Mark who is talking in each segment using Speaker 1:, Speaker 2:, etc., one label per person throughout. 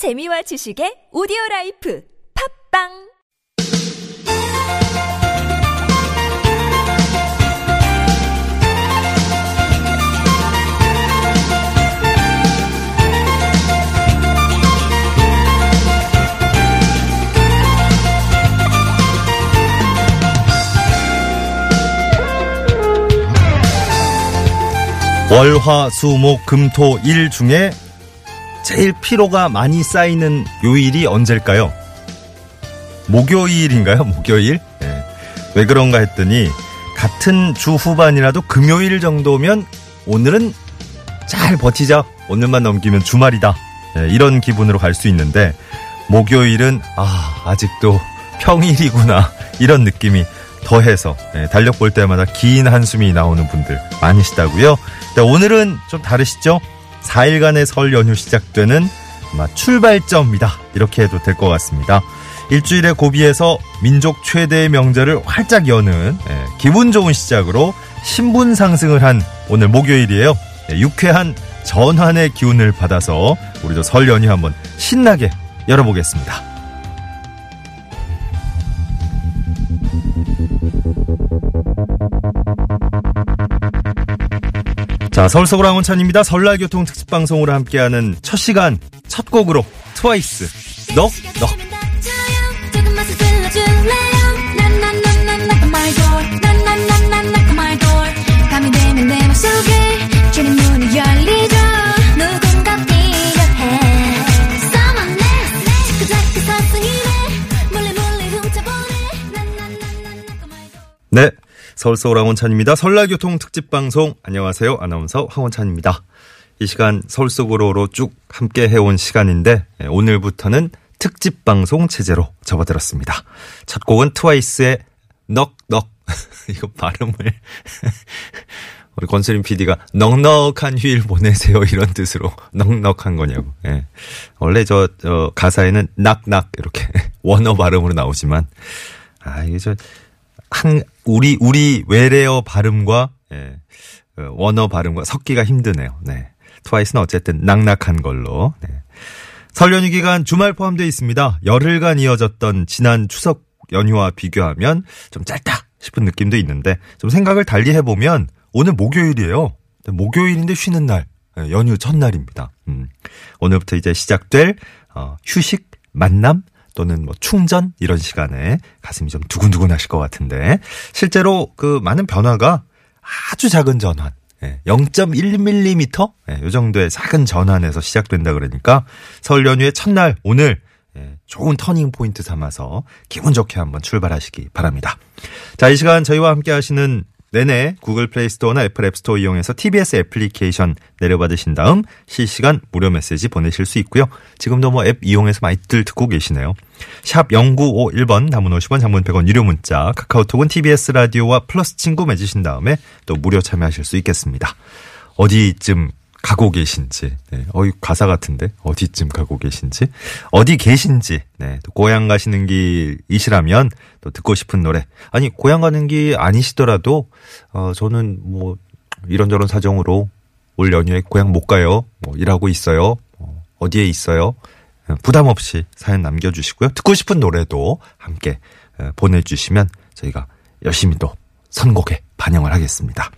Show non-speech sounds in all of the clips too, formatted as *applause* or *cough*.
Speaker 1: 재미와 지식의 오디오 라이프 팝빵!
Speaker 2: 월화 수목 금토 일 중에 제일 피로가 많이 쌓이는 요일이 언제일까요? 목요일인가요? 목요일? 네. 왜 그런가 했더니 같은 주 후반이라도 금요일 정도면 오늘은 잘 버티자. 오늘만 넘기면 주말이다. 네, 이런 기분으로 갈 수 있는데 목요일은 아 아직도 평일이구나 이런 느낌이 더해서 네, 달력 볼 때마다 긴 한숨이 나오는 분들 많으시다고요. 네, 오늘은 좀 다르시죠? 4일간의 설 연휴 시작되는 아마 출발점이다. 이렇게 해도 될 것 같습니다. 일주일의 고비에서 민족 최대의 명절을 활짝 여는 예, 기분 좋은 시작으로 신분 상승을 한 오늘 목요일이에요. 예, 유쾌한 전환의 기운을 받아서 우리도 설 연휴 한번 신나게 열어보겠습니다. 자, 서울 서울 황원찬입니다. 설날 교통 특집 방송으로 함께하는 첫 시간 첫 곡으로 트와이스 넉 넉.
Speaker 3: 밤이 되면 내 맘속에 주는 문이 열리죠 누군가 필요해 Someone else 자꾸자꾸 사랑이네 몰래 몰래 훔쳐보네 난난난난 말고
Speaker 2: 네. 서울 서울 황원찬입니다. 설날 교통 특집 방송 안녕하세요. 아나운서 황원찬입니다. 이 시간 서울 속으로로 쭉 함께 해온 시간인데 예, 오늘부터는 특집 방송 체제로 접어들었습니다. 첫 곡은 트와이스의 넉넉 *laughs* 이거 발음을 *laughs* 우리 권수림 PD가 넉넉한 휴일 보내세요 이런 뜻으로 넉넉한 거냐고. 예. 원래 저, 저 가사에는 낙낙 이렇게 *laughs* 원어 발음으로 나오지만 아 이게 저 한 우리 우리 외래어 발음과 예, 어, 원어 발음과 섞기가 힘드네요. 네. 트와이스는 어쨌든 낙낙한 걸로. 네. 설 연휴 기간 주말 포함되어 있습니다. 열흘간 이어졌던 지난 추석 연휴와 비교하면 좀 짧다 싶은 느낌도 있는데 좀 생각을 달리 해보면 오늘 목요일이에요. 목요일인데 쉬는 날, 예, 연휴 첫날입니다. 음. 오늘부터 이제 시작될 어, 휴식, 만남, 또는 뭐 충전 이런 시간에 가슴이 좀 두근두근 하실 것 같은데 실제로 그 많은 변화가 아주 작은 전환 예, 0.1mm 예, 요 정도의 작은 전환에서 시작된다 그러니까 설 연휴의 첫날 오늘 예, 좋은 turning point 삼아서 기분 좋게 한번 출발하시기 바랍니다. 자, 이 시간 저희와 함께 하시는 내내 구글 플레이 스토어나 애플 앱스토어 이용해서 TBS 애플리케이션 내려받으신 다음 실시간 무료 메시지 보내실 수 있고요. 지금도 뭐 앱 이용해서 많이들 듣고 계시네요. 샵 0951번 단문 50원 장문 100원 유료 문자 카카오톡은 TBS 라디오와 플러스 친구 맺으신 다음에 또 무료 참여하실 수 있겠습니다. 어디쯤 가고 계신지, 네, 어이 가사 같은데? 어디쯤 가고 계신지, 어디 계신지, 네, 또 고향 가시는 길이시라면 또 듣고 싶은 노래, 아니 고향 가는 길 아니시더라도 어 저는 뭐 이런저런 사정으로 올 연휴에 고향 못 가요, 뭐 일하고 있어요, 어, 어디에 있어요, 부담 없이 사연 남겨주시고요. 듣고 싶은 노래도 함께 에, 보내주시면 저희가 열심히 또 선곡에 반영을 하겠습니다.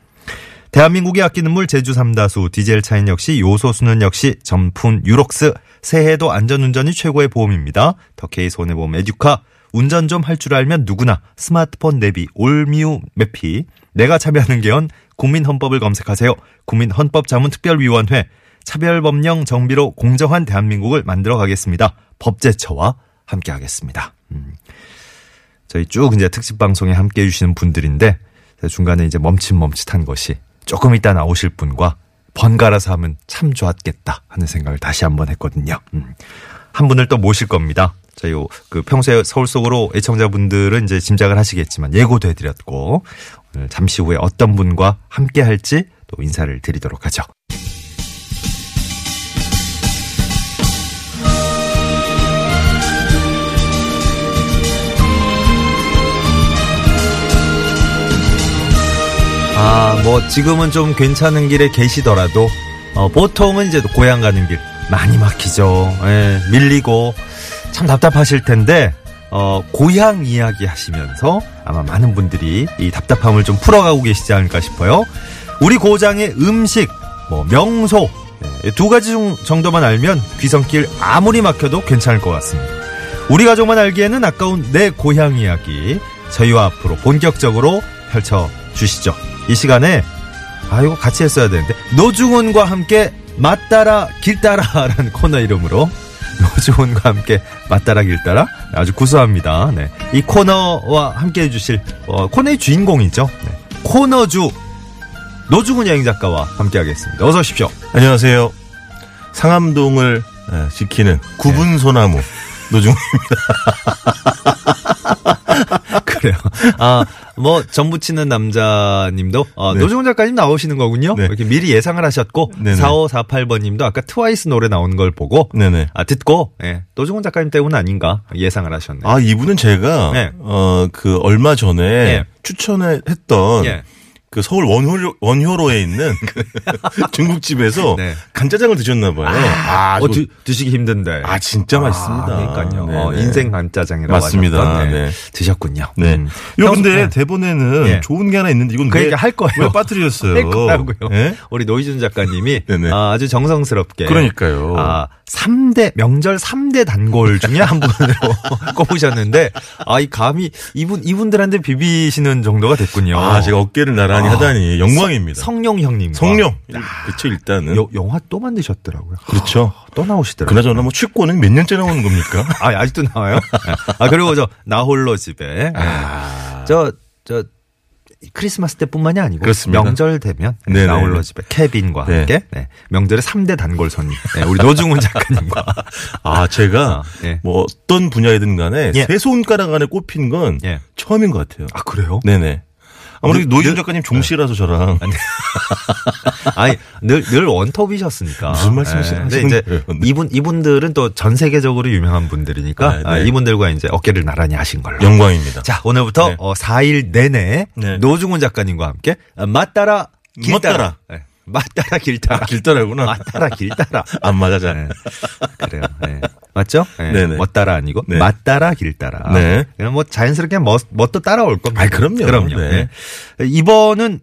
Speaker 2: 대한민국이 아끼는 물 제주 삼다수 디젤 차인 역시 요소수는 역시 점푼 유록스 새해도 안전운전이 최고의 보험입니다. 더케이 손해보험 에듀카 운전 좀 할 줄 알면 누구나 스마트폰 내비 올미우 매피 내가 참여하는 개헌 국민헌법을 검색하세요. 국민헌법자문특별위원회 차별법령 정비로 공정한 대한민국을 만들어 가겠습니다. 법제처와 함께 하겠습니다. 음. 저희 쭉 이제 특집 방송에 함께 해주시는 분들인데 중간에 이제 멈칫멈칫한 것이 조금 이따 나오실 분과 번갈아서 하면 참 좋았겠다 하는 생각을 다시 한번 했거든요. 음. 한 분을 또 모실 겁니다. 저희 그 평소에 서울 속으로 애청자분들은 이제 짐작을 하시겠지만 예고도 해드렸고 오늘 잠시 후에 어떤 분과 함께 할지 또 인사를 드리도록 하죠. 아, 뭐 지금은 좀 괜찮은 길에 계시더라도 어, 보통은 이제 고향 가는 길 많이 막히죠. 예, 밀리고 참 답답하실 텐데 어, 고향 이야기 하시면서 아마 많은 분들이 이 답답함을 좀 풀어가고 계시지 않을까 싶어요. 우리 고장의 음식, 뭐 명소 예, 두 가지 중 정도만 알면 귀성길 아무리 막혀도 괜찮을 것 같습니다. 우리 가족만 알기에는 아까운 내 고향 이야기 저희와 앞으로 본격적으로 펼쳐 주시죠. 이 시간에 아 이거 같이 했어야 되는데 노중훈과 함께 맞따라 길따라라는 *laughs* 코너 이름으로 노중훈과 함께 맞따라 길따라 아주 구수합니다. 네. 이 코너와 함께 해주실 어, 코너의 주인공이죠. 네. 코너주 노중훈 여행 작가와 함께하겠습니다. 어서 오십시오.
Speaker 4: 안녕하세요. 상암동을 예, 지키는 구분 소나무 노중훈입니다. *laughs*
Speaker 2: 그래요. 아, 뭐, 전부 치는 남자님도, 어,
Speaker 4: 네.
Speaker 2: 노중훈 작가님 나오시는 거군요.
Speaker 4: 네.
Speaker 2: 이렇게 미리 예상을 하셨고,
Speaker 4: 네네.
Speaker 2: 4548번님도 아까 트와이스 노래 나오는 걸 보고,
Speaker 4: 네네.
Speaker 2: 아, 듣고, 예, 노중훈 작가님 때문 아닌가 예상을 하셨네.
Speaker 4: 아 이분은 제가
Speaker 2: 네.
Speaker 4: 어그 얼마 전에
Speaker 2: 예.
Speaker 4: 추천했던
Speaker 2: 예.
Speaker 4: 그 서울 원효로, 원효로에 있는 *laughs* 그 중국집에서
Speaker 2: 네.
Speaker 4: 간짜장을 드셨나 봐요. 아,
Speaker 2: 어,
Speaker 4: 저-
Speaker 2: 드, 드시기 힘든데.
Speaker 4: 아, 진짜 맛있습니다.
Speaker 2: 그러니까요.
Speaker 4: 네,
Speaker 2: 어,
Speaker 4: 네.
Speaker 2: 인생 간짜장이라고
Speaker 4: 맞습니다.
Speaker 2: 네.
Speaker 4: 네.
Speaker 2: 드셨군요.
Speaker 4: 네.
Speaker 2: 음.
Speaker 4: 요
Speaker 2: 형,
Speaker 4: 근데
Speaker 2: 네.
Speaker 4: 대본에는
Speaker 2: 예.
Speaker 4: 좋은 게 하나 있는데 이건
Speaker 2: 그
Speaker 4: 왜,
Speaker 2: 할 거예요.
Speaker 4: 왜 빠뜨렸어요?
Speaker 2: 할 거라고요.
Speaker 4: 예?
Speaker 2: 우리 노희준 작가님이. 아, 아주 정성스럽게
Speaker 4: 그러니까요.
Speaker 2: 아, 3대 명절 3대 단골 중에 한 분으로 *laughs* 꼽으셨는데 아, 이 감히 이분 이분들한테 비비시는 정도가 됐군요.
Speaker 4: 아, 제가 어깨를 나란히
Speaker 2: 아,
Speaker 4: 하다니 영광입니다.
Speaker 2: 성룡 형님.
Speaker 4: 성령. 그렇죠, 일단은.
Speaker 2: 여, 영화 또 만드셨더라고요.
Speaker 4: 그렇죠.
Speaker 2: 또 나오시더라고요.
Speaker 4: 그나저나 뭐 축구는 몇 년째 나오는 겁니까? *laughs*
Speaker 2: 아, 아직도 나와요? 아, 그리고 저, 나홀로 집에.
Speaker 4: 아.
Speaker 2: 저, 저, 크리스마스 때뿐만이 아니고.
Speaker 4: 그렇습니다.
Speaker 2: 명절 되면.
Speaker 4: 네네.
Speaker 2: 나홀로 집에 케빈과
Speaker 4: 네.
Speaker 2: 함께. 네. 명절의 3대 단골 손님. 네, 우리 노중훈 작가님과. *laughs*
Speaker 4: 아, 제가
Speaker 2: 아, 예.
Speaker 4: 뭐 어떤 분야이든 간에
Speaker 2: 예.
Speaker 4: 세 손가락 안에 꼽힌 건
Speaker 2: 예.
Speaker 4: 처음인 것 같아요.
Speaker 2: 아, 그래요?
Speaker 4: 네네. 아무래도
Speaker 2: 늘-
Speaker 4: 노희준
Speaker 2: 늘-
Speaker 4: 작가님 종씨라서 저랑 *laughs*
Speaker 2: 아니, 늘, 늘 원톱이셨으니까.
Speaker 4: 무슨 말씀이시-
Speaker 2: 네, 이제?
Speaker 4: 네.
Speaker 2: 이분, 이분들은 또 전 세계적으로 유명한 분들이니까.
Speaker 4: 아, 네.
Speaker 2: 아, 이분들과 이제 어깨를 나란히 하신 걸로.
Speaker 4: 영광입니다.
Speaker 2: 자, 오늘부터
Speaker 4: 네.
Speaker 2: 어, 4일 내내
Speaker 4: 네.
Speaker 2: 노중훈 작가님과 함께 어, 맞따라 길따라.
Speaker 4: 맞따라.
Speaker 2: 네. 맞따라 길따라.
Speaker 4: 아, 길따라구나.
Speaker 2: 맞따라 길따라. *laughs*
Speaker 4: 안 맞아, 잘.
Speaker 2: 네. 그래요. 네. 맞죠? 네. 멋따라 아니고
Speaker 4: 네.
Speaker 2: 맞따라 길따라.
Speaker 4: 네.
Speaker 2: 그럼 뭐 자연스럽게 멋, 멋도 따라올 겁니다.
Speaker 4: 아이, 그럼요.
Speaker 2: 그럼요.
Speaker 4: 네.
Speaker 2: 네. 이번은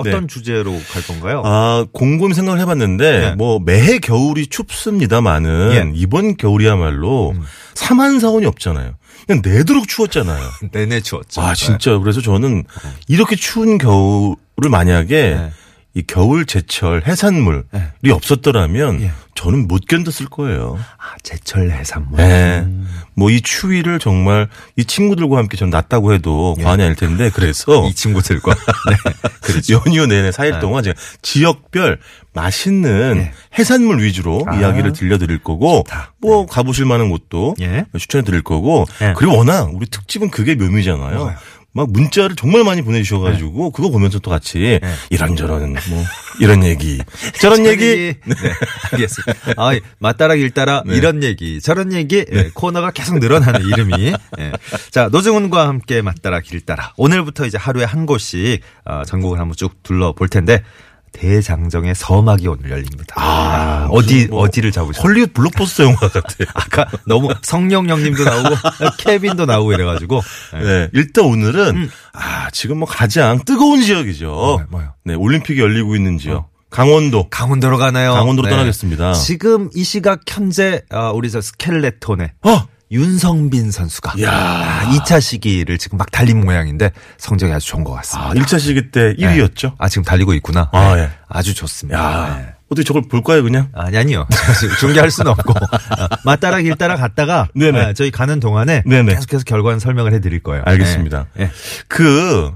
Speaker 2: 어떤
Speaker 4: 네.
Speaker 2: 주제로 갈 건가요?
Speaker 4: 아, 곰곰이 생각을 해봤는데,
Speaker 2: 네.
Speaker 4: 뭐, 매해 겨울이 춥습니다만은,
Speaker 2: 예.
Speaker 4: 이번 겨울이야말로, 사만사원이 없잖아요. 그냥 내도록 추웠잖아요. *laughs*
Speaker 2: 내내 추웠죠.
Speaker 4: 아, 진짜. 그래서 저는, 이렇게 추운 겨울을 만약에,
Speaker 2: 네.
Speaker 4: 이 겨울 제철 해산물이
Speaker 2: 네.
Speaker 4: 없었더라면,
Speaker 2: 예.
Speaker 4: 저는 못 견뎠을 거예요.
Speaker 2: 아, 제철 해산물.
Speaker 4: 네. 뭐이 추위를 정말 이 친구들과 함께 전 낫다고 해도 과언이 아닐 텐데 그래서
Speaker 2: 예. 이 친구들과. *laughs* 네. 그렇죠.
Speaker 4: 연휴 내내 4일 동안 제가 지역별 맛있는
Speaker 2: 예.
Speaker 4: 해산물 위주로
Speaker 2: 아.
Speaker 4: 이야기를 들려드릴 거고
Speaker 2: 좋다.
Speaker 4: 뭐 가보실 만한 곳도
Speaker 2: 예.
Speaker 4: 추천해 드릴 거고
Speaker 2: 예.
Speaker 4: 그리고 워낙 우리 특집은 그게 묘미잖아요. 막 문자를 정말 많이 보내주셔가지고 그거 보면서 또 같이
Speaker 2: 예.
Speaker 4: 이런저런 뭐 이런 얘기 저런 얘기
Speaker 2: 네, 알겠습니다. 아, 맞따라 길따라
Speaker 4: 네.
Speaker 2: 이런 얘기 저런 얘기 예, 코너가 계속 늘어나는 이름이. 예. 자 노중훈과 함께 맞따라 길따라 오늘부터 이제 하루에 한 곳씩 어, 전국을 한번 쭉 둘러볼 텐데 대장정의 서막이 오늘 열립니다.
Speaker 4: 아,
Speaker 2: 어디
Speaker 4: 무슨 뭐
Speaker 2: 어디를 잡으셨어요?
Speaker 4: 헐리우드 블록버스터 영화 같아요. *laughs*
Speaker 2: 아까 너무 성령 형님도 나오고 *laughs* 케빈도 나오고 이래가지고 예.
Speaker 4: 네, 일단 오늘은 아 지금 뭐 가장 뜨거운 지역이죠.
Speaker 2: 뭐요?
Speaker 4: 네, 올림픽이 열리고 있는 지역 강원도.
Speaker 2: 강원도로 가나요?
Speaker 4: 강원도로 떠나겠습니다.
Speaker 2: 지금 이 시각 현재 어, 우리 저 스켈레톤의
Speaker 4: 어,
Speaker 2: 윤성빈 선수가
Speaker 4: 야.
Speaker 2: 2차 시기를 지금 막 달린 모양인데 성적이 아주 좋은 것 같습니다.
Speaker 4: 아, 1차 시기 때 1위였죠.
Speaker 2: 아 지금 달리고 있구나.
Speaker 4: 아,
Speaker 2: 네.
Speaker 4: 예.
Speaker 2: 아주 좋습니다.
Speaker 4: 야,
Speaker 2: 네.
Speaker 4: 어떻게 저걸 볼까요, 그냥?
Speaker 2: 아니 아니요. 중계할 수는 없고 *laughs* 어, 맞따라 길따라 갔다가
Speaker 4: 네네.
Speaker 2: 어, 저희 가는 동안에
Speaker 4: 네네.
Speaker 2: 계속해서 결과는 설명을 해드릴 거예요.
Speaker 4: 알겠습니다.
Speaker 2: 네. 네.
Speaker 4: 그,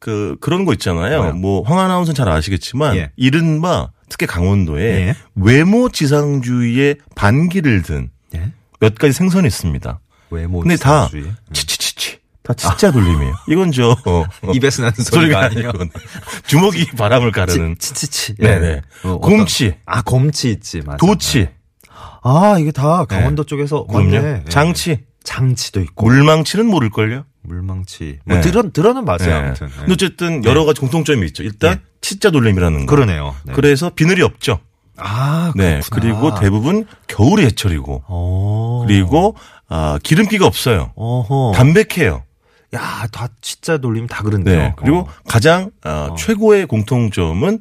Speaker 4: 그, 그런 거 있잖아요.
Speaker 2: 뭐요?
Speaker 4: 뭐, 황 아나운서는 잘 아시겠지만,
Speaker 2: 예.
Speaker 4: 이른바, 특히 강원도에
Speaker 2: 예.
Speaker 4: 외모 지상주의의 반기를 든 몇
Speaker 2: 예?
Speaker 4: 가지 생선이 있습니다.
Speaker 2: 외모
Speaker 4: 근데 다.
Speaker 2: 음.
Speaker 4: 치치치치. 다 치자 돌림이에요. *laughs* 이건 저, 어, 어,
Speaker 2: 입에서 나는 소리가
Speaker 4: 소리가
Speaker 2: 아니에요.
Speaker 4: 주먹이 바람을 가르는.
Speaker 2: 치 치치.
Speaker 4: 네네.
Speaker 2: 어, 어떤-
Speaker 4: 곰치.
Speaker 2: 아 곰치 있지 맞아.
Speaker 4: 도치.
Speaker 2: 아 이게 다 강원도 쪽에서
Speaker 4: 그럼요.
Speaker 2: 예.
Speaker 4: 장치.
Speaker 2: 장치도 있고
Speaker 4: 물망치는 모를걸요?
Speaker 2: 물망치. 뭐
Speaker 4: 네.
Speaker 2: 들어 들어는 맞아요.
Speaker 4: 네.
Speaker 2: 아무튼. 네.
Speaker 4: 어쨌든 여러 가지 공통점이 있죠. 일단
Speaker 2: 네.
Speaker 4: 치자 돌림이라는 거.
Speaker 2: 그러네요. 네.
Speaker 4: 그래서 비늘이 없죠.
Speaker 2: 아,
Speaker 4: 네. 그리고 대부분 겨울이 해철이고
Speaker 2: 어.
Speaker 4: 그리고 아, 기름기가 없어요.
Speaker 2: 어허.
Speaker 4: 담백해요.
Speaker 2: 야, 다 진짜 놀리면 다 그런데요.
Speaker 4: 네. 그리고
Speaker 2: 어.
Speaker 4: 가장 아, 최고의 공통점은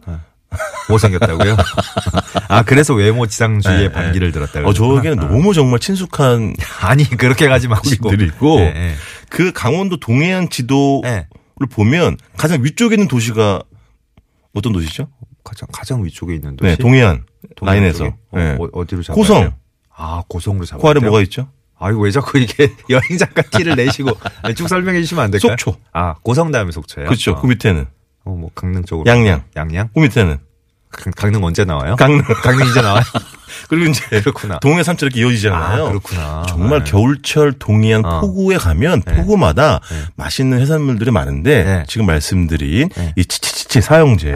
Speaker 2: 못생겼다고요? *laughs* 아, 그래서 외모 지상주의에
Speaker 4: 네,
Speaker 2: 반기를 들었다고.
Speaker 4: 어, 저에게는 너무 정말 친숙한 *laughs*
Speaker 2: 아니, 그렇게 가지 마시고.
Speaker 4: 곳들이고
Speaker 2: 네, 네.
Speaker 4: 그 강원도 동해안 지도를
Speaker 2: 네.
Speaker 4: 보면 가장 위쪽에 있는 도시가 어떤 도시죠?
Speaker 2: 가장, 가장 위쪽에 있는 도시.
Speaker 4: 네, 동해안
Speaker 2: 동해안
Speaker 4: 라인에서?
Speaker 2: 어,
Speaker 4: 네.
Speaker 2: 어, 어디로 잡아요?
Speaker 4: 고성.
Speaker 2: 아, 고성으로 잡아요.
Speaker 4: 그 아래 뭐가 있죠?
Speaker 2: 아이고, 왜 자꾸 이렇게 *laughs* 여행 작가 티를 내시고 쭉 설명해 주시면 안 될까요?
Speaker 4: 속초.
Speaker 2: 아, 고성 다음에 속초예요?
Speaker 4: 그렇죠.
Speaker 2: 어,
Speaker 4: 그 밑에는
Speaker 2: 어, 뭐 강릉 쪽으로.
Speaker 4: 양양.
Speaker 2: 양양?
Speaker 4: 그 밑에는
Speaker 2: 강- 강릉 언제 나와요?
Speaker 4: 강릉. *laughs*
Speaker 2: 강릉 이제 나와요? *laughs*
Speaker 4: 그리고 이제
Speaker 2: 그렇구나.
Speaker 4: 동해 삼촌 이렇게 이어지잖아요.
Speaker 2: 아, 그렇구나.
Speaker 4: 정말
Speaker 2: 네.
Speaker 4: 겨울철 동해안
Speaker 2: 어.
Speaker 4: 포구에 가면 포구마다 맛있는 해산물들이 많은데
Speaker 2: 네.
Speaker 4: 지금 말씀드린
Speaker 2: 네.
Speaker 4: 이 치치치치 사형제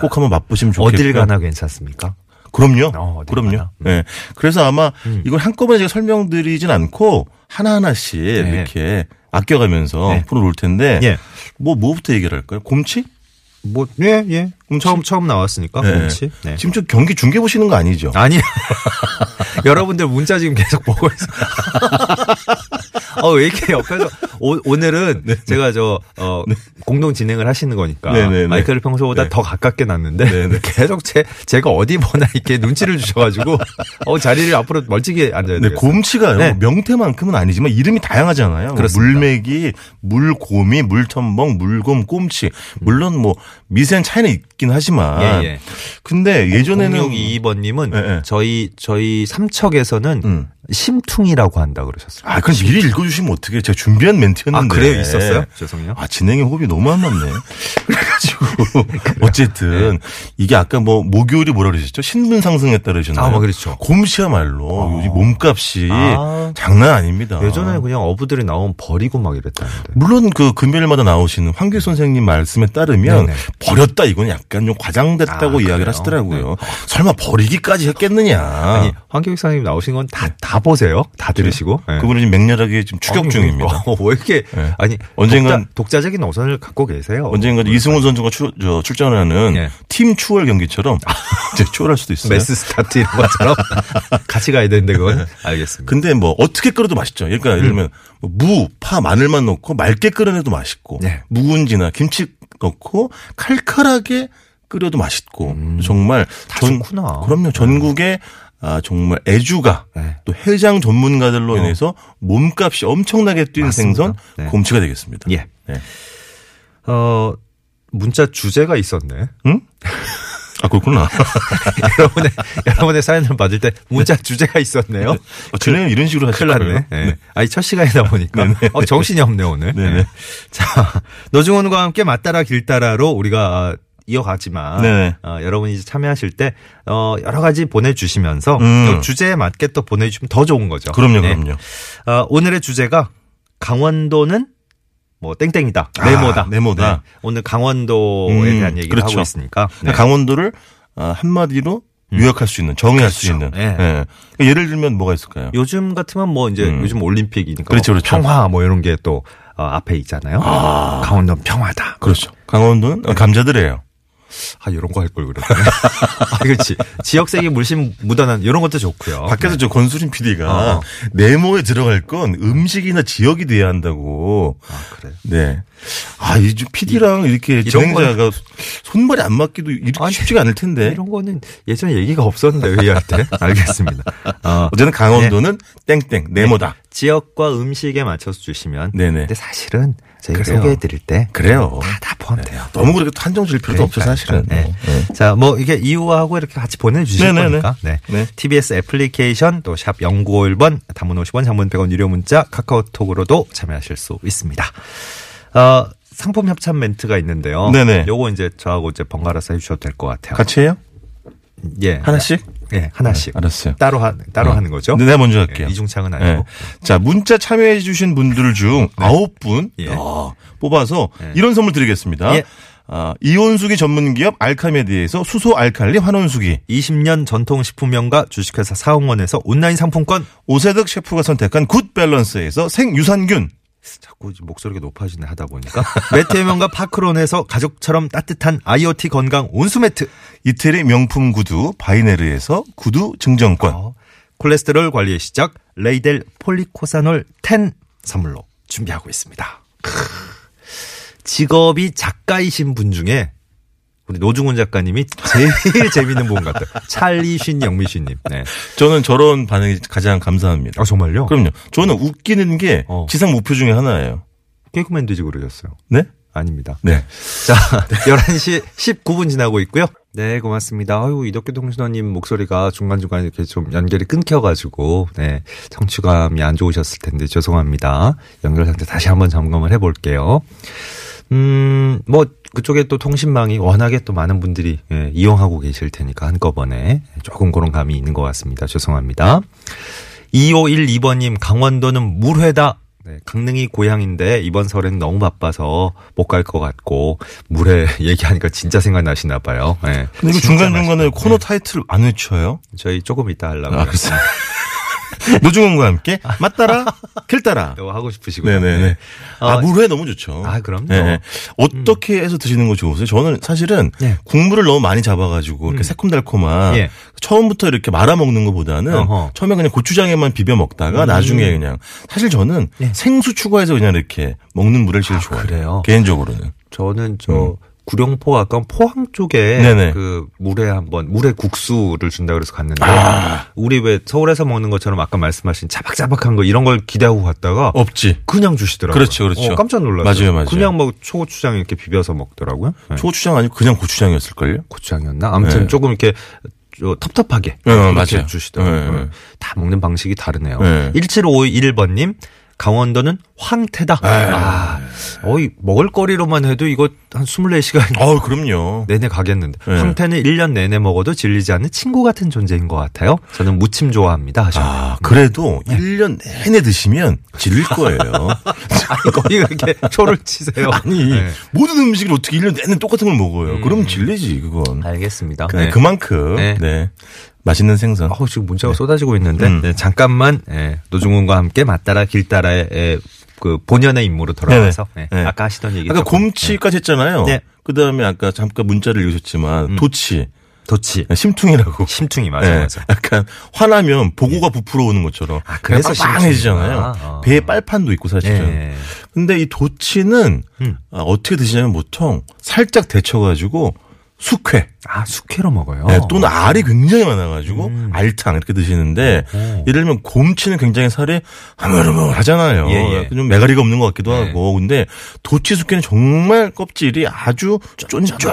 Speaker 4: 꼭 한번 맛보시면 좋겠고요.
Speaker 2: 어딜 가나 괜찮습니까?
Speaker 4: 그럼요.
Speaker 2: 어,
Speaker 4: 그럼요.
Speaker 2: 음.
Speaker 4: 네. 그래서 아마 이걸 한꺼번에 제가 설명드리진 않고 하나하나씩
Speaker 2: 네.
Speaker 4: 이렇게 아껴가면서
Speaker 2: 네.
Speaker 4: 풀어놓을 텐데
Speaker 2: 예.
Speaker 4: 뭐 뭐부터 얘기를 할까요? 곰치?
Speaker 2: 뭐, 예, 예.
Speaker 4: 곰치?
Speaker 2: 처음, 처음 나왔으니까,
Speaker 4: 네.
Speaker 2: 곰치. 네.
Speaker 4: 지금 저 경기 중계 보시는 거 아니죠?
Speaker 2: 아니, *laughs* 여러분들 문자 지금 계속 보고 있어. *laughs* 어, 왜 이렇게 옆에서, 오, 늘은 제가 저, 어, 공동 진행을 하시는 거니까.
Speaker 4: 네, 네, 네.
Speaker 2: 마이크를 평소보다
Speaker 4: 네.
Speaker 2: 더 가깝게 놨는데.
Speaker 4: 네, 네.
Speaker 2: 계속 제, 제가 어디 보나 이렇게 눈치를 주셔가지고, 어, 자리를 앞으로 멀찍이 앉아야
Speaker 4: 네,
Speaker 2: 되겠어요.
Speaker 4: 곰치가요.
Speaker 2: 네.
Speaker 4: 명태만큼은 아니지만 이름이 다양하잖아요. 뭐
Speaker 2: 그렇습니다.
Speaker 4: 물메기, 물곰이, 물텀벙, 물곰, 꼼치. 물론 뭐 미세한 차이는 있긴 하지만.
Speaker 2: 예, 예.
Speaker 4: 근데 예전에는
Speaker 2: 0622번님은
Speaker 4: 네, 네.
Speaker 2: 저희, 저희 삼척에서는
Speaker 4: 음.
Speaker 2: 심퉁이라고 한다 그러셨어요.
Speaker 4: 아, 그럼 미리 읽어주 시면 어떻게 제가 준비한
Speaker 2: 아,
Speaker 4: 멘트였는데.
Speaker 2: 그래요? 있었어요? 죄송해요.
Speaker 4: 아, 진행의 호흡이 너무 안 맞네. *laughs* 그래가지고. *laughs* 어쨌든, 이게 아까 뭐, 목요일이 뭐라 그러셨죠? 신분 상승했다 그러셨나요?
Speaker 2: 아, 뭐 그렇죠.
Speaker 4: 곰씨야말로 요즘 몸값이
Speaker 2: 아.
Speaker 4: 장난 아닙니다.
Speaker 2: 예전에 그냥 어부들이 나오면 버리고 막 이랬다는데.
Speaker 4: 물론 그 금요일마다 나오시는 황교 선생님 말씀에 따르면
Speaker 2: 네네.
Speaker 4: 버렸다 이건 약간 좀 과장됐다고
Speaker 2: 아,
Speaker 4: 이야기를? 하시더라고요. 설마 버리기까지 했겠느냐.
Speaker 2: 아니 황교익 사장님 나오신 건 다 다 보세요. 다 들으시고. 네.
Speaker 4: 그분은 지금 맹렬하게 지금 추격
Speaker 2: 아니,
Speaker 4: 중입니다.
Speaker 2: 어, 왜 이렇게
Speaker 4: 네.
Speaker 2: 아니
Speaker 4: 언젠간-
Speaker 2: 독자, 적인 노선을 갖고 계세요.
Speaker 4: 언젠가 이승훈 선수가 출, 저, 출전하는
Speaker 2: 네.
Speaker 4: 팀 추월 경기처럼 *laughs* 이제 추월할 수도 있어요.
Speaker 2: mass start 이런 것처럼 *laughs* 같이 가야 되는데 그건 알겠습니다.
Speaker 4: 근데 뭐 어떻게 끓여도 맛있죠. 그러니까 예를 들면 뭐 무, 파, 마늘만 넣고 맑게 끓여내도 맛있고
Speaker 2: 네.
Speaker 4: 묵은지나 김치 넣고 칼칼하게 끓여도 맛있고 정말
Speaker 2: 음. 다 좋구나.
Speaker 4: 그럼요. 전국에 아 정말 애주가
Speaker 2: 네.
Speaker 4: 또 해장 전문가들로 인해서 몸값이 엄청나게 뛴
Speaker 2: 맞습니다.
Speaker 4: 생선
Speaker 2: 네.
Speaker 4: 곰치가 되겠습니다.
Speaker 2: 예.
Speaker 4: 네.
Speaker 2: 어 문자 주제가 있었네.
Speaker 4: 응? 아 그렇구나. *laughs*
Speaker 2: 여러분의 여러분의 사연을 받을 때 문자 주제가 있었네요.
Speaker 4: 어, 진행을 이런 식으로 하실
Speaker 2: 큰일. 났네. 네. 아니, 첫 시간이다 보니까. 어, 정신이 없네, 오늘.
Speaker 4: 네네.
Speaker 2: 네. 자, 노중원과 함께 맞따라 길따라로 우리가 어, 이어가지만
Speaker 4: 네네.
Speaker 2: 어, 여러분이 이제 참여하실 때 어, 여러 가지 보내주시면서
Speaker 4: 음.
Speaker 2: 또 주제에 맞게 또 보내주시면 더 좋은 거죠.
Speaker 4: 그럼요,
Speaker 2: 네.
Speaker 4: 그럼요.
Speaker 2: 어, 오늘의 주제가 강원도는 뭐 땡땡이다,
Speaker 4: 아,
Speaker 2: 네모다.
Speaker 4: 네모다.
Speaker 2: 오늘 강원도에
Speaker 4: 음,
Speaker 2: 대한 얘기를
Speaker 4: 그렇죠.
Speaker 2: 하고 있으니까. 네.
Speaker 4: 그러니까 강원도를 아, 한마디로 요약할 수 있는, 정의할 수
Speaker 2: 그렇죠.
Speaker 4: 있는.
Speaker 2: 예.
Speaker 4: 예. 그러니까 예를 들면 뭐가 있을까요?
Speaker 2: 요즘 같으면 뭐 이제
Speaker 4: 음.
Speaker 2: 요즘 올림픽이니까
Speaker 4: 그렇죠,
Speaker 2: 뭐
Speaker 4: 그렇죠.
Speaker 2: 평화 뭐 이런 게또 어, 앞에 있잖아요. 강원도는 평화다.
Speaker 4: 그렇죠. 강원도는 어, 감자들이에요.
Speaker 2: 아 이런 거 할 걸 그랬네. 아 그렇지. 지역색이 물씬 묻어난 이런 것도 좋고요.
Speaker 4: 밖에서 저 권수진 PD가
Speaker 2: 어.
Speaker 4: 네모에 들어갈 건 음식이나 지역이 돼야 한다고.
Speaker 2: 아 그래.
Speaker 4: 네. 아, 이 PD랑 이렇게 진행자가 손발이 안 맞기도 이렇게
Speaker 2: 아니,
Speaker 4: 쉽지가 않을 텐데.
Speaker 2: 이런 거는 예전에 얘기가 없었는데 회의할 때. *laughs* 알겠습니다. 어,
Speaker 4: 어쨌든 강원도는 땡땡 네모다.
Speaker 2: 지역과 음식에 맞춰서 주시면.
Speaker 4: 네네.
Speaker 2: 근데 사실은 저희가
Speaker 4: 그래요.
Speaker 2: 소개해드릴 때.
Speaker 4: 그래요.
Speaker 2: 다, 다 포함돼요.
Speaker 4: 너무 그렇게 또 한정 질 필요도 없죠,
Speaker 2: 그러니까요.
Speaker 4: 사실은.
Speaker 2: 네.
Speaker 4: 뭐. 네.
Speaker 2: 자, 뭐 이게 이유하고 이렇게 같이 보내주실
Speaker 4: 네네네.
Speaker 2: 거니까. 네.
Speaker 4: 네.
Speaker 2: TBS 애플리케이션 또 샵 0951번 단문 50원 장문 100원 유료 문자 카카오톡으로도 참여하실 수 있습니다. 어, 상품 협찬 멘트가 있는데요.
Speaker 4: 네네.
Speaker 2: 요거 이제 저하고 이제 번갈아서 해주셔도 될 것 같아요.
Speaker 4: 같이 해요?
Speaker 2: 예.
Speaker 4: 하나씩?
Speaker 2: 예, 하나씩.
Speaker 4: 네, 알았어요.
Speaker 2: 따로 하, 따로
Speaker 4: 어.
Speaker 2: 하는 거죠?
Speaker 4: 네, 내가 먼저 할게요.
Speaker 2: 예, 이중창은
Speaker 4: 네.
Speaker 2: 아니고.
Speaker 4: 자, 문자 참여해 주신 분들 중 아홉 분
Speaker 2: 예.
Speaker 4: 야, 뽑아서
Speaker 2: 예.
Speaker 4: 이런 선물 드리겠습니다.
Speaker 2: 예.
Speaker 4: 아, 이온수기 전문기업 알카메디에서 수소 알칼리 환원수기,
Speaker 2: 20년 전통 식품명가 주식회사 사홍원에서 온라인 상품권
Speaker 4: 오세득 셰프가 선택한 굿 밸런스에서 생유산균,
Speaker 2: 자꾸 목소리가 높아지네 하다 보니까 *laughs* 매트의 명가 파크론에서 가족처럼 따뜻한 IoT 건강 온수 매트
Speaker 4: 이태리 명품 구두 바이네르에서 구두 증정권.
Speaker 2: 어, 콜레스테롤 관리의 시작 레이델 폴리코사놀 10 선물로 준비하고 있습니다. 크. 직업이 작가이신 분 중에 우리 노중훈 작가님이 제일 *laughs* 재밌는 분 같아요. 찰리 쉰 영미쉬님. 네.
Speaker 4: 저는 저런 반응이 가장 감사합니다.
Speaker 2: 아 정말요?
Speaker 4: 그럼요. 저는 웃기는 게
Speaker 2: 어.
Speaker 4: 지상 목표 중에 하나예요.
Speaker 2: 개그맨 되지 그러셨어요.
Speaker 4: 네?
Speaker 2: 아닙니다.
Speaker 4: 네.
Speaker 2: 자, *laughs* 11시 19분 지나고 있고요. 네, 고맙습니다. 아유, 이덕규 동신호님 목소리가 중간중간 이렇게 좀 연결이 끊겨가지고, 네, 청취감이 안 좋으셨을 텐데 죄송합니다. 연결 상태 다시 한번 점검을 해볼게요. 음, 뭐, 그쪽에 또 통신망이 워낙에 또 많은 분들이 예, 이용하고 계실 테니까 한꺼번에 조금 그런 감이 있는 것 같습니다. 죄송합니다. 2512번님, 강원도는 물회다. 네, 강릉이 고향인데 이번 설엔 너무 바빠서 못 갈 것 같고 물회 *laughs* 얘기하니까 진짜 생각나시나 봐요. 네,
Speaker 4: 근데 중간중간에. 코너
Speaker 2: 네,
Speaker 4: 타이틀 안 외쳐요?
Speaker 2: 저희 조금 이따 하려고
Speaker 4: 아,
Speaker 2: 그랬어요. *laughs*
Speaker 4: 노중훈과 함께 맞따라 길따라.
Speaker 2: 또 하고 싶으시고요.
Speaker 4: 네네네. 아,
Speaker 2: 어,
Speaker 4: 물회 너무 좋죠.
Speaker 2: 아, 그럼요.
Speaker 4: 네. 어떻게 해서 드시는 거 좋으세요? 저는 사실은
Speaker 2: 예.
Speaker 4: 국물을 너무 많이 잡아가지고 이렇게
Speaker 2: 음.
Speaker 4: 새콤달콤한
Speaker 2: 예.
Speaker 4: 처음부터 이렇게 말아 먹는 것보다는
Speaker 2: 어허.
Speaker 4: 처음에 그냥 고추장에만 비벼 먹다가
Speaker 2: 음.
Speaker 4: 나중에 그냥 사실 저는
Speaker 2: 예.
Speaker 4: 생수 추가해서 그냥 이렇게 먹는 물을 제일
Speaker 2: 아,
Speaker 4: 좋아해요.
Speaker 2: 그래요?
Speaker 4: 개인적으로는.
Speaker 2: 저는 저 구룡포 가까운 포항 쪽에
Speaker 4: 음. 네네.
Speaker 2: 그 물회 한번 물회 국수를 준다 그래서 갔는데
Speaker 4: 아.
Speaker 2: 우리 왜 서울에서 먹는 것처럼 아까 말씀하신 자박자박한 거 이런 걸 기대하고 갔다가
Speaker 4: 없지.
Speaker 2: 그냥 주시더라고요.
Speaker 4: 그렇죠, 그렇죠.
Speaker 2: 어, 깜짝 놀랐어요.
Speaker 4: 맞아요, 맞아요.
Speaker 2: 그냥 뭐 초고추장 이렇게 비벼서 먹더라고요. 네.
Speaker 4: 초고추장 아니고 그냥 고추장이었을걸요?
Speaker 2: 고추장이었나? 아무튼
Speaker 4: 네.
Speaker 2: 조금 이렇게 저 텁텁하게
Speaker 4: 어,
Speaker 2: 그렇게
Speaker 4: 맞아요.
Speaker 2: 주시더라고요.
Speaker 4: 네, 네.
Speaker 2: 다 먹는 방식이 다르네요.
Speaker 4: 네.
Speaker 2: 1751번님 강원도는 황태다. 아, 어이 먹을거리로만 해도 이거 한 24시간
Speaker 4: 어, 그럼요.
Speaker 2: 내내 가겠는데
Speaker 4: 네.
Speaker 2: 황태는 1년 내내 먹어도 질리지 않는 친구 같은 존재인 것 같아요. 저는 무침 좋아합니다 하셨네요.
Speaker 4: 아, 그래도 1년 내내 드시면 질릴 거예요. *laughs*
Speaker 2: 아니 거기 그렇게 초를 치세요.
Speaker 4: 아니,
Speaker 2: 네.
Speaker 4: 모든 음식을 어떻게 1년 내내 똑같은 걸 먹어요. 그럼 질리지, 그건.
Speaker 2: 알겠습니다.
Speaker 4: 네,
Speaker 2: 네.
Speaker 4: 그만큼,
Speaker 2: 네.
Speaker 4: 네. 맛있는 생선.
Speaker 2: 어, 지금 문자가 쏟아지고 있는데
Speaker 4: 음.
Speaker 2: 네, 잠깐만 예, 노중훈과 함께 맞따라 길따라의 예, 그 본연의 임무로 돌아와서
Speaker 4: 네네.
Speaker 2: 예,
Speaker 4: 네.
Speaker 2: 아까 하시던 얘기
Speaker 4: 아까 곰치까지 했잖아요.
Speaker 2: 네.
Speaker 4: 그 다음에 아까 잠깐 문자를 읽으셨지만, 도치,
Speaker 2: 예, 도치
Speaker 4: 심퉁이라고.
Speaker 2: 심퉁이 맞아
Speaker 4: 네,
Speaker 2: 맞아
Speaker 4: 약간 화나면 보고가 부풀어 오는 것처럼.
Speaker 2: 아, 그래서. 심퉁이구나. 어.
Speaker 4: 배에 빨판도 있고 사실은.
Speaker 2: 예.
Speaker 4: 근데 이 도치는
Speaker 2: 음.
Speaker 4: 아, 어떻게 드시냐면 보통 살짝 데쳐가지고 숙회
Speaker 2: 아 숙회로 먹어요.
Speaker 4: 네, 또는 알이 굉장히 많아가지고
Speaker 2: 음.
Speaker 4: 알탕 이렇게 드시는데
Speaker 2: 오.
Speaker 4: 예를 들면 곰치는 굉장히 살이 하물하물 하잖아요.
Speaker 2: 예, 예.
Speaker 4: 좀 매가리가 없는 것 같기도
Speaker 2: 네.
Speaker 4: 하고 근데 도치 숙회는 정말 껍질이 아주 쫀쫀하죠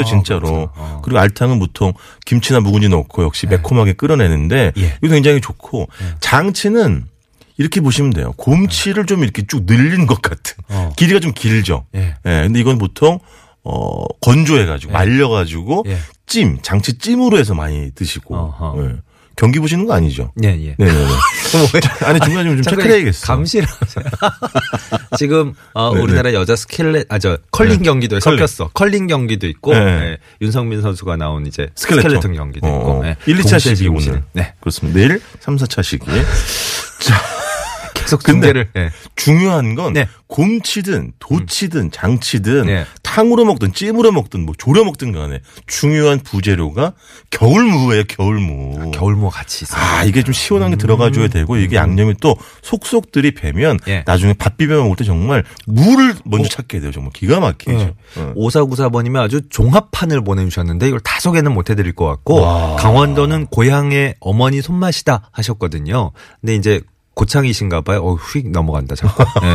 Speaker 2: 아,
Speaker 4: 진짜로.
Speaker 2: 어.
Speaker 4: 그리고 알탕은 보통 김치나 묵은지 넣고 역시 매콤하게 끓여내는데
Speaker 2: 예.
Speaker 4: 이거 굉장히 좋고 장치는 이렇게 보시면 돼요. 곰치를 좀 이렇게 쭉 늘린 것 같은
Speaker 2: 어.
Speaker 4: 길이가 좀 길죠.
Speaker 2: 예.
Speaker 4: 예, 근데 이건 보통 어 건조해가지고
Speaker 2: 예.
Speaker 4: 말려가지고
Speaker 2: 예.
Speaker 4: 찜 장치 찜으로 해서 많이 드시고. 예. 경기 보시는 거 아니죠?
Speaker 2: 예, 예. *laughs*
Speaker 4: 네 네 네. 아니 중간에 좀, 체크해야겠어.
Speaker 2: 감시를 하세요. 지금 어,
Speaker 4: 네네.
Speaker 2: 우리나라 여자 스켈렛 아저 컬링
Speaker 4: 네.
Speaker 2: 경기도에
Speaker 4: 컬링.
Speaker 2: 섞였어. 컬링 경기도 있고
Speaker 4: 네.
Speaker 2: 예, 윤성빈 선수가 나온 이제
Speaker 4: 스켈레톤,
Speaker 2: 스켈레톤, 경기도 있고
Speaker 4: 어,
Speaker 2: 예.
Speaker 4: 1, 2차
Speaker 2: 동시에
Speaker 4: 시기. 오늘.
Speaker 2: 네.
Speaker 4: 그렇습니다. 내일 3, 4차 시기. 자, *laughs*
Speaker 2: 계속
Speaker 4: 근데
Speaker 2: 중계를 예.
Speaker 4: 중요한 건
Speaker 2: 네.
Speaker 4: 곰치든 도치든 장치든
Speaker 2: 네.
Speaker 4: 탕으로 먹든 찜으로 먹든 뭐 졸여 먹든 간에 중요한 부재료가 겨울무예요, 겨울무.
Speaker 2: 겨울무 같이 있어요.
Speaker 4: 아, 이게 좀 시원한 게 들어가줘야 되고, 이게 양념이 또 속속들이 배면,
Speaker 2: 음. 예.
Speaker 4: 나중에 밥 비벼 먹을 때 정말 물을 먼저 찾게 돼요. 정말 기가 막히죠.
Speaker 2: 네.
Speaker 4: 어.
Speaker 2: 5494번님이 아주 종합판을 보내주셨는데 이걸 다 소개는 못 해드릴 것 같고
Speaker 4: 와.
Speaker 2: 강원도는 고향의 어머니 손맛이다 하셨거든요. 근데 이제 고창이신가 봐요. 어, 휙 넘어간다, 자꾸. 네.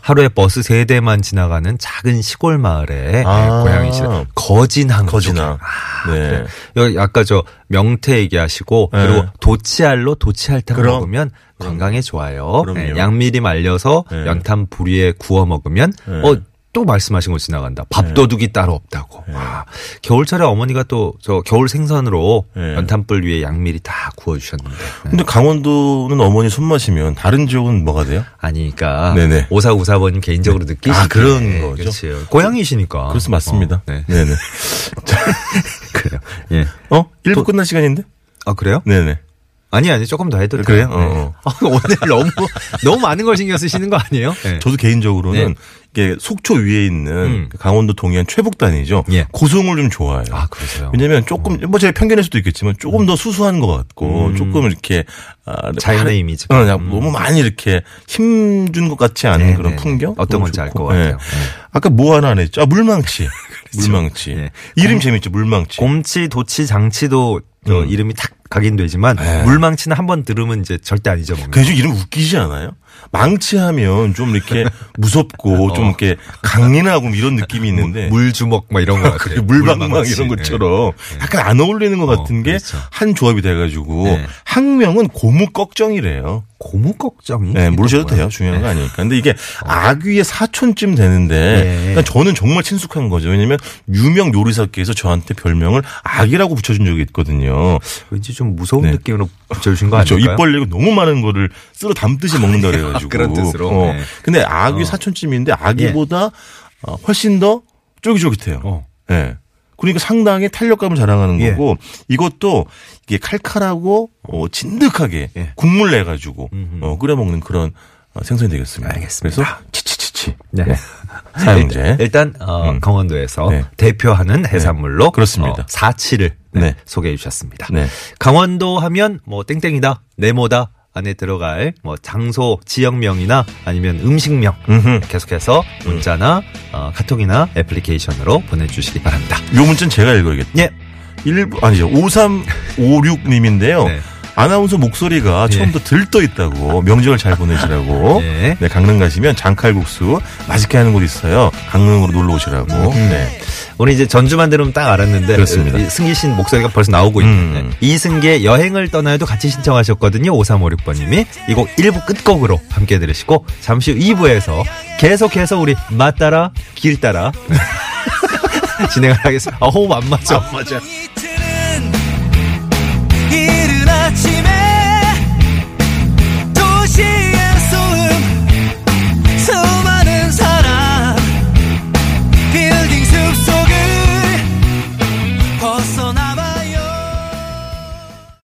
Speaker 2: 하루에 버스 세 대만 지나가는 작은 시골 마을에
Speaker 4: 아.
Speaker 2: 고향이시라. 거진항.
Speaker 4: 거진항.
Speaker 2: 아,
Speaker 4: 네.
Speaker 2: 그래. 여기 아까 저 명태 얘기하시고
Speaker 4: 네.
Speaker 2: 그리고 도치알로 도치알탕. 먹으면 건강에 좋아요. 네, 양미리 말려서
Speaker 4: 네.
Speaker 2: 연탄 불위에 구워 먹으면
Speaker 4: 네.
Speaker 2: 어, 또 말씀하신 거 지나간다. 밥도둑이 따로 없다고. 와, 겨울철에 어머니가 또 저 겨울 생선으로
Speaker 4: 네.
Speaker 2: 연탄불 위에 양미리 다 구워주셨는데. 네.
Speaker 4: 근데 강원도는 어머니 손맛이면 다른 지역은 뭐가 돼요?
Speaker 2: 아니, 그러니까
Speaker 4: 네네.
Speaker 2: 오사구사번님 개인적으로 느끼시기
Speaker 4: 아, 그런 거죠?
Speaker 2: 그렇죠. 고향이시니까.
Speaker 4: 그렇습 맞습니다.
Speaker 2: 어, 네.
Speaker 4: 네네. *laughs*
Speaker 2: 그래요. 예.
Speaker 4: 어? 1부 끝날 시간인데?
Speaker 2: 아 그래요?
Speaker 4: 네네.
Speaker 2: 아니 아니 조금 더 해도.
Speaker 4: 그래요?
Speaker 2: 네.
Speaker 4: 어,
Speaker 2: 아, *laughs* 오늘 너무 너무 많은 걸 신경 쓰시는 거 아니에요? 네.
Speaker 4: 저도 개인적으로는
Speaker 2: 네.
Speaker 4: 속초 위에 있는
Speaker 2: 음.
Speaker 4: 그 강원도 동해안 최북단이죠.
Speaker 2: 예.
Speaker 4: 고성을 좀 좋아해요.
Speaker 2: 아 그러세요.
Speaker 4: 왜냐면 조금 뭐 제가 편견일 수도 있겠지만 조금 더 수수한 것 같고
Speaker 2: 음.
Speaker 4: 조금 이렇게 아,
Speaker 2: 자연의
Speaker 4: 파-
Speaker 2: 이미지가.
Speaker 4: 어, 그냥 너무 많이 이렇게 힘 준 것 같지 않은
Speaker 2: 네,
Speaker 4: 그런
Speaker 2: 네, 네.
Speaker 4: 풍경
Speaker 2: 어떤 건지 알. 것 같아요.
Speaker 4: 예.
Speaker 2: 네.
Speaker 4: 아까 뭐 하나 안 했죠? 아 물망치. *laughs* 물망치.
Speaker 2: 예.
Speaker 4: 이름 재밌죠. 물망치.
Speaker 2: 곰치, 도치, 장치도 저
Speaker 4: 음.
Speaker 2: 이름이 탁 가긴 되지만
Speaker 4: 네.
Speaker 2: 물망치는 한 번 들으면 이제 절대 안 잊어먹는.
Speaker 4: 그래서 이름 웃기지 않아요? 망치하면 좀 이렇게 *laughs* 무섭고
Speaker 2: 어.
Speaker 4: 좀 이렇게 강인하고 이런 느낌이 있는데
Speaker 2: 물 주먹 막 이런 거 같아요.
Speaker 4: 물방망. 이런
Speaker 2: 네.
Speaker 4: 것처럼 약간 안 어울리는 것 같은
Speaker 2: 어,
Speaker 4: 게
Speaker 2: 그렇죠.
Speaker 4: 한 조합이 돼가지고
Speaker 2: 네.
Speaker 4: 학명은 고무꺽정이래요.
Speaker 2: 고무 걱정이.
Speaker 4: 네, 모르셔도? 돼요. 중요한 거 아니니까. 근데 이게 아귀의 사촌쯤 되는데
Speaker 2: 네.
Speaker 4: 그러니까 저는 정말 친숙한 거죠. 왜냐면 유명 요리사께서 저한테 별명을 아귀라고 붙여준 적이 있거든요.
Speaker 2: 왠지 좀 무서운
Speaker 4: 네.
Speaker 2: 느낌으로 붙여주신 거
Speaker 4: 그렇죠.
Speaker 2: 아닐까요?
Speaker 4: 입 벌리고 너무 많은 거를 쓸어 담듯이 먹는다 그래 가지고.
Speaker 2: 그런 뜻으로?
Speaker 4: 어.
Speaker 2: 네.
Speaker 4: 근데 아귀
Speaker 2: 어.
Speaker 4: 사촌쯤인데 아귀보다 어, 훨씬 더 쫄깃쫄깃해요.
Speaker 2: 어.
Speaker 4: 예. 그러니까 상당히 탄력감을 자랑하는
Speaker 2: 예.
Speaker 4: 거고 이것도 이게 칼칼하고 어, 진득하게
Speaker 2: 예.
Speaker 4: 국물 내 가지고. 어, 끓여 먹는 그런 어, 생선이 되겠습니다.
Speaker 2: 알겠습니다.
Speaker 4: 그래서 치치치치.
Speaker 2: 네.
Speaker 4: 예. *laughs* 사용제.
Speaker 2: 일단 어,
Speaker 4: 음.
Speaker 2: 강원도에서
Speaker 4: 네.
Speaker 2: 대표하는 해산물로
Speaker 4: 그렇습니다.
Speaker 2: 어, 사치를 네,
Speaker 4: 네.
Speaker 2: 소개해 주셨습니다.
Speaker 4: 네.
Speaker 2: 강원도 하면 뭐 땡땡이다, 네모다 안에 들어갈 뭐 장소 지역명이나 아니면 음식명
Speaker 4: 음흠.
Speaker 2: 계속해서 문자나 어, 카톡이나 애플리케이션으로 보내주시기 바랍니다.
Speaker 4: 요 문자는 제가 읽어야겠다.
Speaker 2: 예.
Speaker 4: 일부 아니죠. 5356님인데요.
Speaker 2: 네.
Speaker 4: 아나운서 목소리가
Speaker 2: 예.
Speaker 4: 처음부터 들떠 있다고 명절 잘 보내시라고. *laughs*
Speaker 2: 네.
Speaker 4: 네. 강릉 가시면 장칼국수 맛있게 하는 곳 있어요. 강릉으로 놀러 오시라고.
Speaker 2: 음.
Speaker 4: 네.
Speaker 2: 오늘 이제 전주만 들으면 딱 알았는데
Speaker 4: 그렇습니다.
Speaker 2: 승기신 목소리가 벌써 나오고 있는데 음. 네. 이승기의 여행을 떠나요도 같이 신청하셨거든요. 5356번님이 이 곡 1부 끝곡으로 함께 들으시고 잠시 후 2부에서 계속해서 우리 맞따라 길 따라 *laughs* 진행을 하겠습니다. 아, 호흡 안 맞죠?
Speaker 4: 안 맞아.